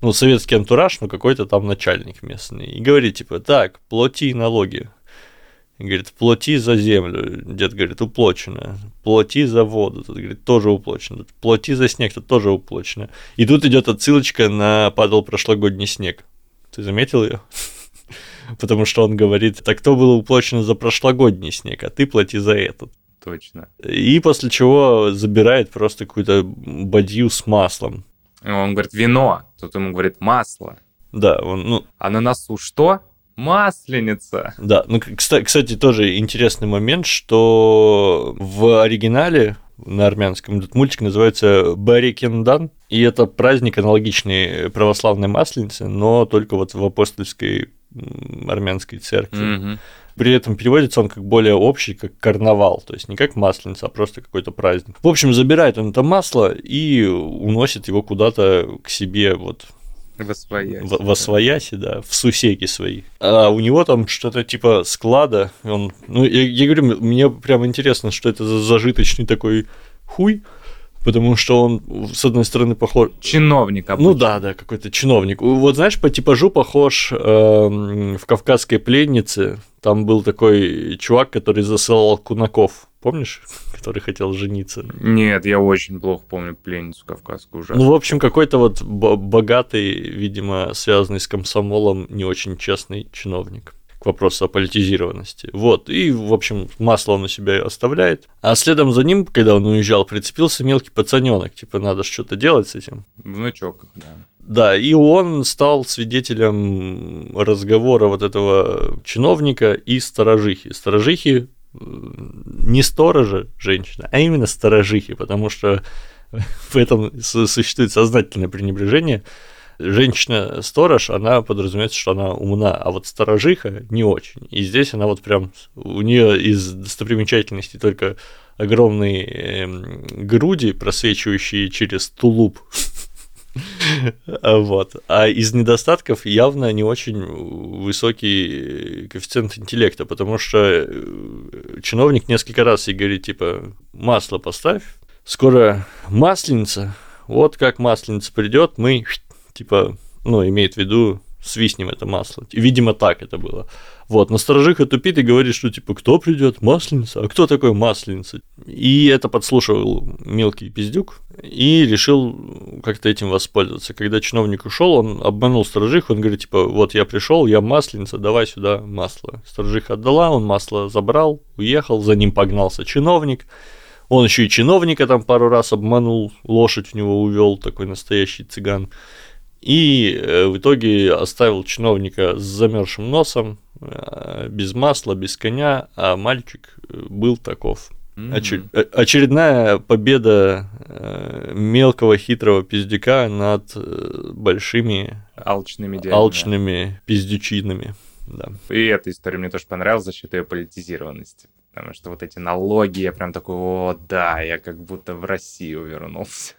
Ну, советский антураж, но какой-то там начальник местный. И говорит, типа, так, плати налоги. И говорит, плати за землю. Дед говорит, уплочено. Плати за воду. Тут говорит, тоже уплочено. Плати за снег, тут тоже уплочено. И тут идет отсылочка на падал прошлогодний снег. Ты заметил ее? Потому что он говорит, так то было уплочено за прошлогодний снег, а ты плати за этот. Точно. И после чего забирает просто какую-то бадью с маслом. Он говорит, вино. Тут ему говорит, масло. Да, он, ну, А на носу что? Масленица. Да, ну, к- кста- кстати, тоже интересный момент, что в оригинале на армянском этот мультик называется Барикендан, и это праздник аналогичный православной масленице, но только вот в апостольской армянской церкви. Мгм. При этом переводится он как более общий, как карнавал, то есть не как масленица, а просто какой-то праздник. В общем, забирает он это масло и уносит его куда-то к себе вот Восвоясь. в- во свояси, да, в сусеки свои. А у него там что-то типа склада. Он, ну, я, я говорю, мне прям интересно, что это за зажиточный такой хуй, потому что он, с одной стороны, похож... Чиновник Ну обычно. да, да, какой-то чиновник. Вот знаешь, по типажу похож эм, в «Кавказской пленнице». Там был такой чувак, который засылал кунаков. Помнишь? Который хотел жениться. Нет, я очень плохо помню пленницу кавказскую ужасно. Ну, в общем, какой-то вот бо- богатый, видимо, связанный с комсомолом, не очень честный чиновник к вопросу о политизированности. Вот, и, в общем, масло он у себя оставляет. А следом за ним, когда он уезжал, прицепился мелкий пацаненок, типа, надо что-то делать с этим. Внучок, да. Да, и он стал свидетелем разговора вот этого чиновника и сторожихи. Сторожихи э, не сторожа женщина, а именно сторожихи, потому что в этом су- существует сознательное пренебрежение. Женщина-сторож, она подразумевается, что она умна, а вот сторожиха не очень. И здесь она вот прям, у нее из достопримечательностей только огромные эм, груди, просвечивающие через тулуп. Вот. А из недостатков явно не очень высокий коэффициент интеллекта, потому что э, чиновник несколько раз ей говорит, типа, масло поставь, скоро масленица, вот как масленица придет, мы, типа, ну, имеет в виду, свистнем это масло. Видимо, так это было. Вот, но сторожиха тупит и говорит, что типа, кто придет? Масленица? А кто такой масленица? И это подслушивал мелкий пиздюк и решил как-то этим воспользоваться. Когда чиновник ушел, он обманул сторожиху, он говорит, типа, вот я пришел, я масленица, давай сюда масло. Сторожиха отдала, он масло забрал, уехал, за ним погнался чиновник. Он еще и чиновника там пару раз обманул, лошадь у него увел, такой настоящий цыган. И э, в итоге оставил чиновника с замерзшим носом, э, без масла, без коня, а мальчик э, был таков. Очер- э, Очередная победа мелкого хитрого пиздюка над большими Алчными дядями. алчными пиздючинами. Да. И эта история мне тоже понравилась за счет ее политизированности. Потому что вот эти налоги, я прям такой, о, да, я как будто в Россию вернулся.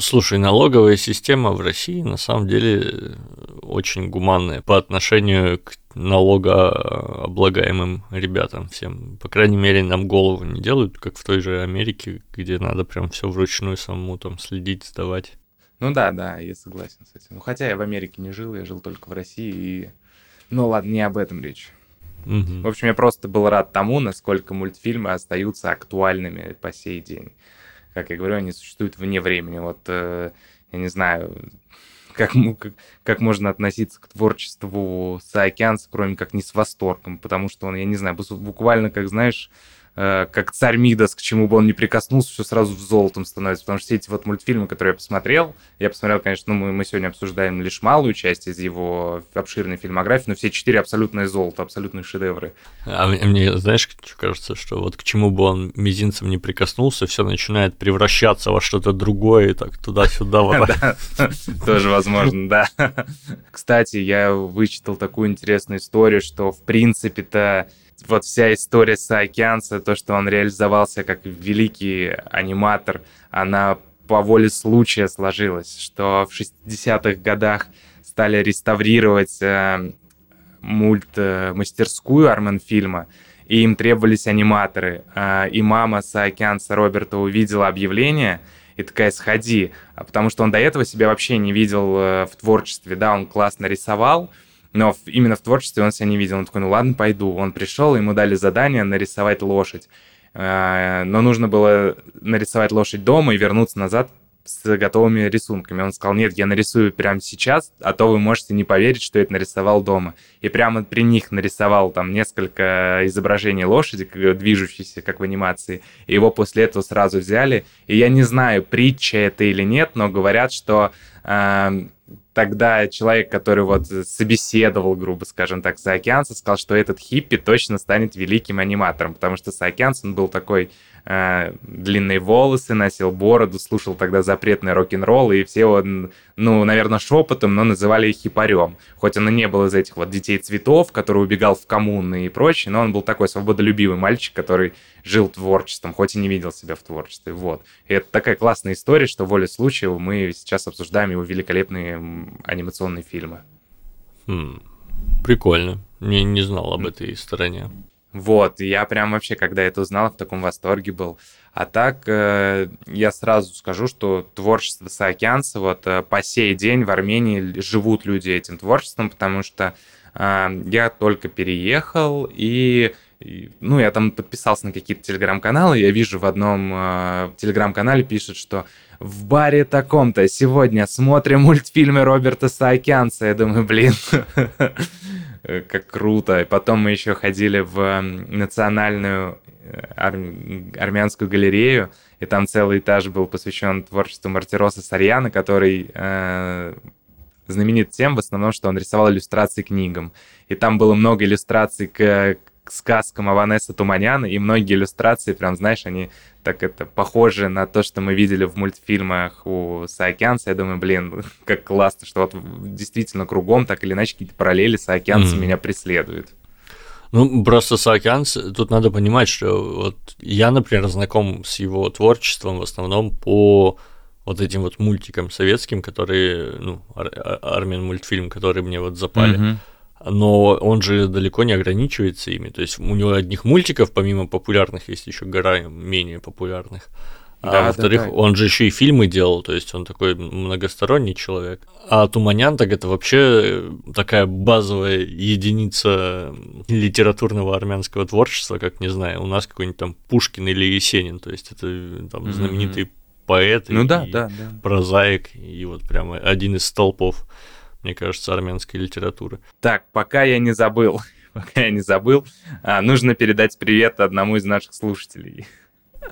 Слушай, налоговая система в России на самом деле э, очень гуманная по отношению к налогооблагаемым ребятам всем. По крайней мере, нам голову не делают, как в той же Америке, где надо прям все вручную самому там следить, сдавать. Ну да, да, я согласен с этим. Ну, хотя я в Америке не жил, я жил только в России и... Ну ладно, не об этом речь. Мгм. В общем, я просто был рад тому, насколько мультфильмы остаются актуальными по сей день. Как я говорю, они существуют вне времени. Вот, э, я не знаю, как, как, как можно относиться к творчеству Саакянца, кроме как не с восторгом, потому что он, я не знаю, буквально, как знаешь, как царь Мидас, к чему бы он ни прикоснулся, все сразу золотом становится. Потому что все эти вот мультфильмы, которые я посмотрел, я посмотрел, конечно, ну, мы, мы сегодня обсуждаем лишь малую часть из его обширной фильмографии, но все четыре абсолютное золото, абсолютные шедевры. А мне, знаешь, кажется, что вот к чему бы он мизинцем не прикоснулся, все начинает превращаться во что-то другое, и так туда-сюда. Тоже возможно, да. Кстати, я вычитал такую интересную историю, что в принципе-то вот вся история Саакянца, то, что он реализовался как великий аниматор, она по воле случая сложилась, что в 60-х годах стали реставрировать э, мульт-мастерскую Арменфильма, и им требовались аниматоры. Э, и мама Саакянца Роберта увидела объявление и такая, сходи, а потому что он до этого себя вообще не видел э, в творчестве, да, он классно рисовал, но именно в творчестве он себя не видел. Он такой, ну ладно, пойду. Он пришел, ему дали задание нарисовать лошадь. Э, но нужно было нарисовать лошадь дома и вернуться назад с готовыми рисунками. Он сказал, нет, я нарисую прямо сейчас, а то вы можете не поверить, что это нарисовал дома. И прямо при них нарисовал там несколько изображений лошади, движущейся, как в анимации. И его после этого сразу взяли. И я не знаю, притча это или нет, но говорят, что э, тогда человек, который вот собеседовал, грубо скажем так, Саакянца, сказал, что этот хиппи точно станет великим аниматором, потому что Саакянц, он был такой э, длинные волосы, носил бороду, слушал тогда запретный рок-н-ролл, и все он, ну, наверное, шепотом, но называли их хипарем. Хоть он и не был из этих вот детей цветов, который убегал в коммуны и прочее, но он был такой свободолюбивый мальчик, который жил творчеством, хоть и не видел себя в творчестве. Вот. И это такая классная история, что воле случая мы сейчас обсуждаем его великолепные анимационные фильмы. Хм, прикольно. Не, не знал об этой стороне. Вот, я прям вообще, когда это узнал, в таком восторге был. А так, э, я сразу скажу, что творчество Саакянца, вот э, по сей день в Армении живут люди этим творчеством, потому что э, я только переехал, и, и ну, я там подписался на какие-то телеграм-каналы, я вижу в одном э, телеграм-канале пишут, что в баре таком-то сегодня смотрим мультфильмы Роберта Саакянца. Я думаю, блин, как круто. И потом мы еще ходили в национальную э, ар... армянскую галерею, и там целый этаж был посвящен творчеству Мартироса Сарьяна, который э, знаменит тем, в основном, что он рисовал иллюстрации книгам. И там было много иллюстраций к, к сказкам Аванеса Туманяна, и многие иллюстрации, прям, знаешь, они так это похоже на то, что мы видели в мультфильмах у Саакянца. Я думаю, блин, как классно, что вот действительно кругом так или иначе какие-то параллели Саакянца mm. меня преследуют. Ну, просто Саакянц, тут надо понимать, что вот я, например, знаком с его творчеством в основном по вот этим вот мультикам советским, которые, ну, ар- армян мультфильм, которые мне вот запали. Mm-hmm но он же далеко не ограничивается ими. То есть у него одних мультиков, помимо популярных, есть еще гора менее популярных. А да, во-вторых, да, да. он же еще и фильмы делал, то есть он такой многосторонний человек. А Туманян так это вообще такая базовая единица литературного армянского творчества, как не знаю, у нас какой-нибудь там Пушкин или Есенин, то есть это там знаменитый mm-hmm. поэт ну, и, да, да, да. прозаик, и вот прямо один из столпов мне кажется, армянской литературы. Так, пока я не забыл, пока я не забыл, а, нужно передать привет одному из наших слушателей.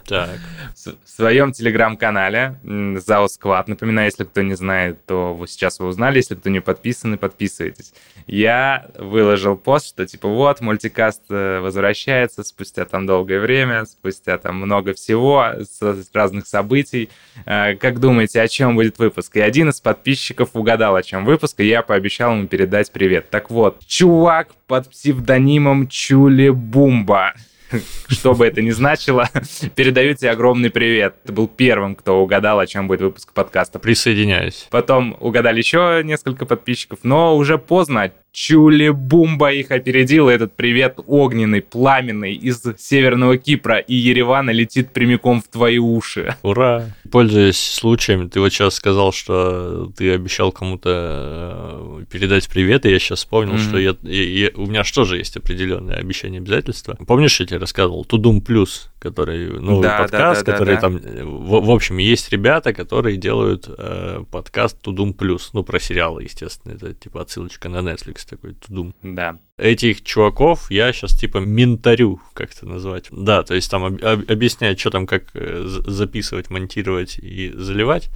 Так. В своем телеграм-канале ЗАО Сквад, напоминаю, если кто не знает, то вы сейчас вы узнали, если кто не подписаны, подписывайтесь. Я выложил пост, что типа вот, мультикаст э, возвращается спустя там долгое время, спустя там много всего, с разных событий. Э, как думаете, о чем будет выпуск? И один из подписчиков угадал, о чем выпуск, и я пообещал ему передать привет. Так вот, чувак под псевдонимом Чули Бумба что бы это ни значило, передаю тебе огромный привет. Ты был первым, кто угадал, о чем будет выпуск подкаста. Присоединяюсь. Потом угадали еще несколько подписчиков, но уже поздно. Чули-бумба их опередила. Этот привет огненный, пламенный из Северного Кипра и Еревана летит прямиком в твои уши. Ура! Пользуясь случаем, ты вот сейчас сказал, что ты обещал кому-то э, передать привет, и я сейчас вспомнил, mm-hmm. что я, я, я, у меня что же есть определенное обещание обязательства. Помнишь, я тебе рассказывал? Тудум Плюс, который новый да, подкаст, да, да, который да, там... Э, в, в общем, есть ребята, которые делают э, подкаст Тудум Плюс, ну, про сериалы, естественно, это типа отсылочка на Netflix. Netflix такой, Тудум. Да. Этих чуваков я сейчас типа ментарю, как это назвать. Да, то есть там об- об- объясняют, что там, как э, записывать, монтировать и заливать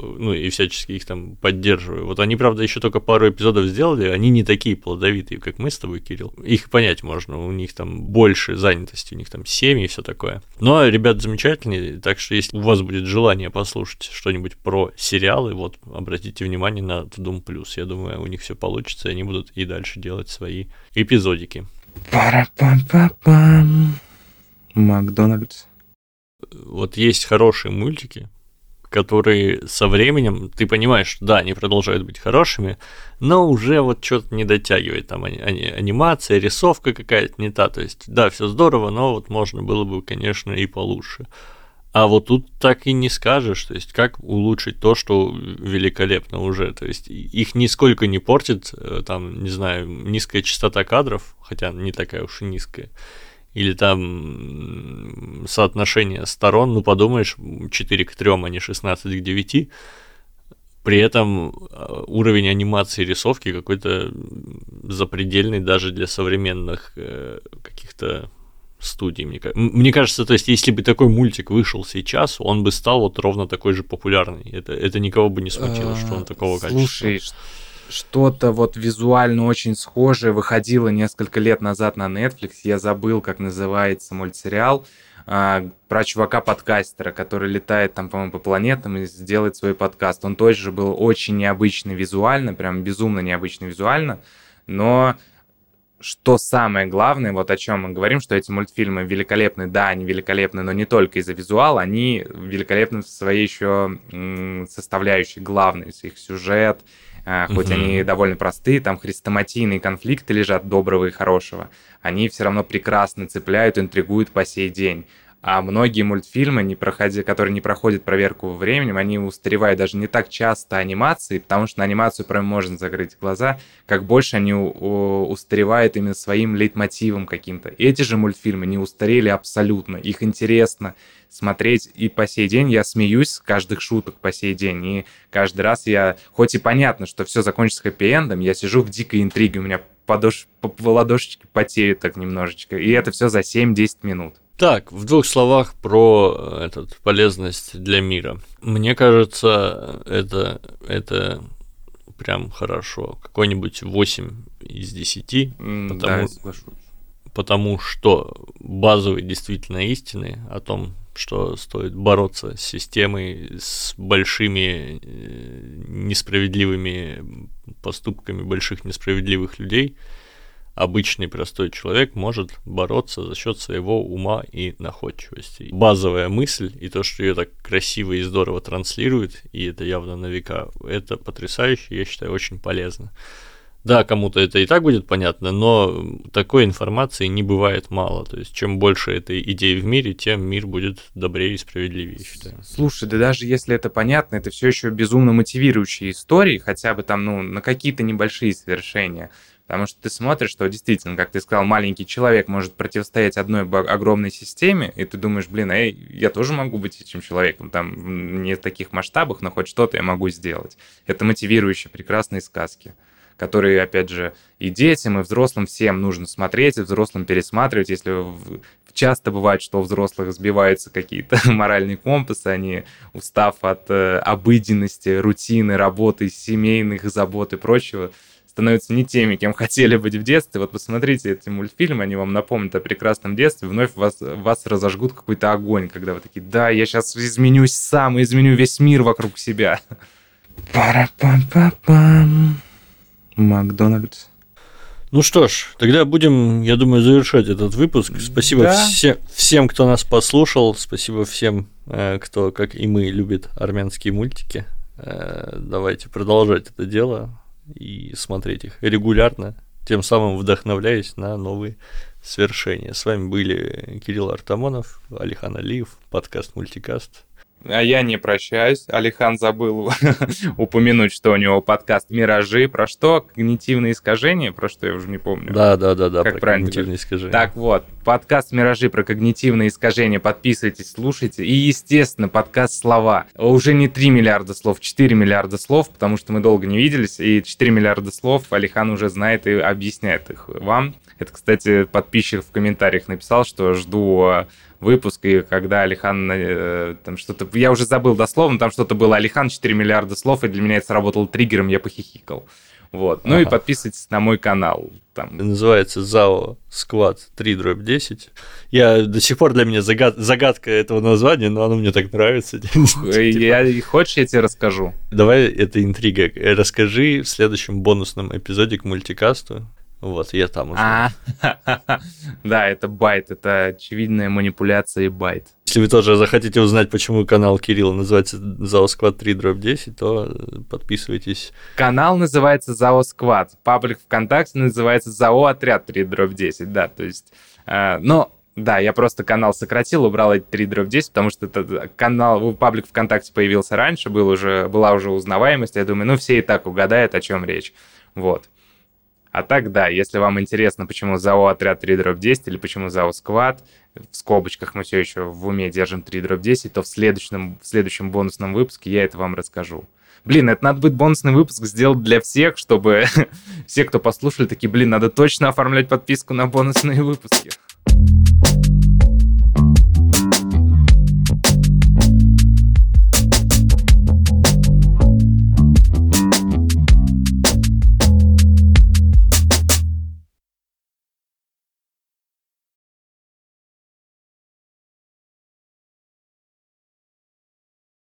ну и всячески их там поддерживаю. Вот они, правда, еще только пару эпизодов сделали, они не такие плодовитые, как мы с тобой, Кирилл. Их понять можно, у них там больше занятости, у них там семьи и все такое. Но ребят замечательные, так что если у вас будет желание послушать что-нибудь про сериалы, вот обратите внимание на Doom Plus. Я думаю, у них все получится, и они будут и дальше делать свои эпизодики. Пара-пам-пам-пам. Макдональдс. Вот есть хорошие мультики, которые со временем, ты понимаешь, что да, они продолжают быть хорошими, но уже вот что-то не дотягивает, там ани- ани- анимация, рисовка какая-то не та, то есть да, все здорово, но вот можно было бы, конечно, и получше. А вот тут так и не скажешь, то есть как улучшить то, что великолепно уже, то есть их нисколько не портит, э, там, не знаю, низкая частота кадров, хотя не такая уж и низкая, или там соотношение сторон, ну подумаешь, 4 к 3, а не 16 к 9. При этом а, уровень анимации и рисовки какой-то запредельный даже для современных э, каких-то студий. Мне, мне кажется, то есть, если бы такой мультик вышел сейчас, он бы стал вот ровно такой же популярный. Это, это никого бы не смутило, что он такого качества. Слушай, что-то вот визуально очень схожее выходило несколько лет назад на Netflix. Я забыл, как называется мультсериал а, про чувака-подкастера, который летает там, по-моему, по планетам и сделает свой подкаст. Он тоже был очень необычный визуально, прям безумно необычный визуально, но что самое главное, вот о чем мы говорим, что эти мультфильмы великолепны, да, они великолепны, но не только из-за визуала, они великолепны в своей еще составляющей главной, их сюжет, хоть угу. они довольно простые, там хрестоматийные конфликты лежат доброго и хорошего, они все равно прекрасно цепляют, интригуют по сей день. А многие мультфильмы, не проходя, которые не проходят проверку временем, они устаревают даже не так часто анимации, потому что на анимацию прям можно закрыть глаза, как больше они устаревают именно своим лейтмотивом каким-то. Эти же мультфильмы не устарели абсолютно, их интересно смотреть, и по сей день я смеюсь с каждых шуток по сей день, и каждый раз я, хоть и понятно, что все закончится хэппи-эндом, я сижу в дикой интриге, у меня подош... по ладошечке потеют так немножечко, и это все за 7-10 минут. Так, в двух словах про э, этот полезность для мира. Мне кажется, это, это прям хорошо. Какой-нибудь 8 из 10. Mm, потому, да, потому что базовые действительно истины о том, что стоит бороться с системой, с большими э, несправедливыми поступками больших несправедливых людей – обычный простой человек может бороться за счет своего ума и находчивости. Базовая мысль и то, что ее так красиво и здорово транслирует, и это явно на века, это потрясающе, я считаю, очень полезно. Да, кому-то это и так будет понятно, но такой информации не бывает мало. То есть, чем больше этой идеи в мире, тем мир будет добрее и справедливее, считаю. Слушай, да даже если это понятно, это все еще безумно мотивирующие истории, хотя бы там, ну, на какие-то небольшие совершения. Потому что ты смотришь, что действительно, как ты сказал, маленький человек может противостоять одной огромной системе, и ты думаешь, блин, эй, я тоже могу быть этим человеком, там не в таких масштабах, но хоть что-то я могу сделать. Это мотивирующие прекрасные сказки которые, опять же, и детям, и взрослым всем нужно смотреть, и взрослым пересматривать, если часто бывает, что у взрослых сбиваются какие-то моральные компасы, они, устав от э, обыденности, рутины, работы, семейных забот и прочего, становятся не теми, кем хотели быть в детстве. Вот посмотрите эти мультфильмы, они вам напомнят о прекрасном детстве, вновь вас, вас разожгут какой-то огонь, когда вы такие, да, я сейчас изменюсь сам, изменю весь мир вокруг себя. Пара-пам-пам-пам. Макдональдс. Ну что ж, тогда будем, я думаю, завершать этот выпуск. Спасибо да. все, всем, кто нас послушал. Спасибо всем, э, кто, как и мы, любит армянские мультики. Э, давайте продолжать это дело и смотреть их регулярно, тем самым вдохновляясь на новые свершения. С вами были Кирилл Артамонов, Алихан Алиев, подкаст «Мультикаст». А я не прощаюсь. Алихан забыл упомянуть, что у него подкаст «Миражи». Про что? Когнитивные искажения? Про что я уже не помню. Да, да, да, да. Как про правильно когнитивные искажения. Так вот, подкаст «Миражи» про когнитивные искажения. Подписывайтесь, слушайте. И, естественно, подкаст «Слова». Уже не 3 миллиарда слов, 4 миллиарда слов, потому что мы долго не виделись. И 4 миллиарда слов Алихан уже знает и объясняет их вам. Это, кстати, подписчик в комментариях написал, что жду э, выпуск, и когда Алихан э, там что-то... Я уже забыл дословно, там что-то было Алихан 4 миллиарда слов, и для меня это сработало триггером, я похихикал. Вот. Ну Ага. и подписывайтесь на мой канал. Там Называется ZAO Squad 3 дробь 10. Я до сих пор для меня загад- загадка этого названия, но оно мне так нравится. Я, хочешь, я тебе расскажу? Давай, это интрига. Расскажи в следующем бонусном эпизоде к мультикасту. Вот, я там уже. А, да, это bait, это очевидная манипуляция и bait. Если вы тоже захотите узнать, почему канал Кирилла называется ZAO Squad 3 дробь 10, то э, подписывайтесь. Канал называется ЗАО Squad, паблик ВКонтакте называется ЗАО Отряд 3 дробь 10, да, то есть, э, но да, я просто канал сократил, убрал эти 3 дробь 10, потому что это канал, паблик ВКонтакте появился раньше, был уже, была уже узнаваемость, я думаю, ну все и так угадают, о чем речь, вот. А так, да, если вам интересно, почему ЗАО Отряд 3 дробь 10 или почему ЗАО Сквад, в скобочках мы все еще в уме держим 3 дробь 10, то в следующем, в следующем бонусном выпуске я это вам расскажу. Блин, это надо будет бонусный выпуск сделать для всех, чтобы все, кто послушали, такие, блин, надо точно оформлять подписку на бонусные выпуски.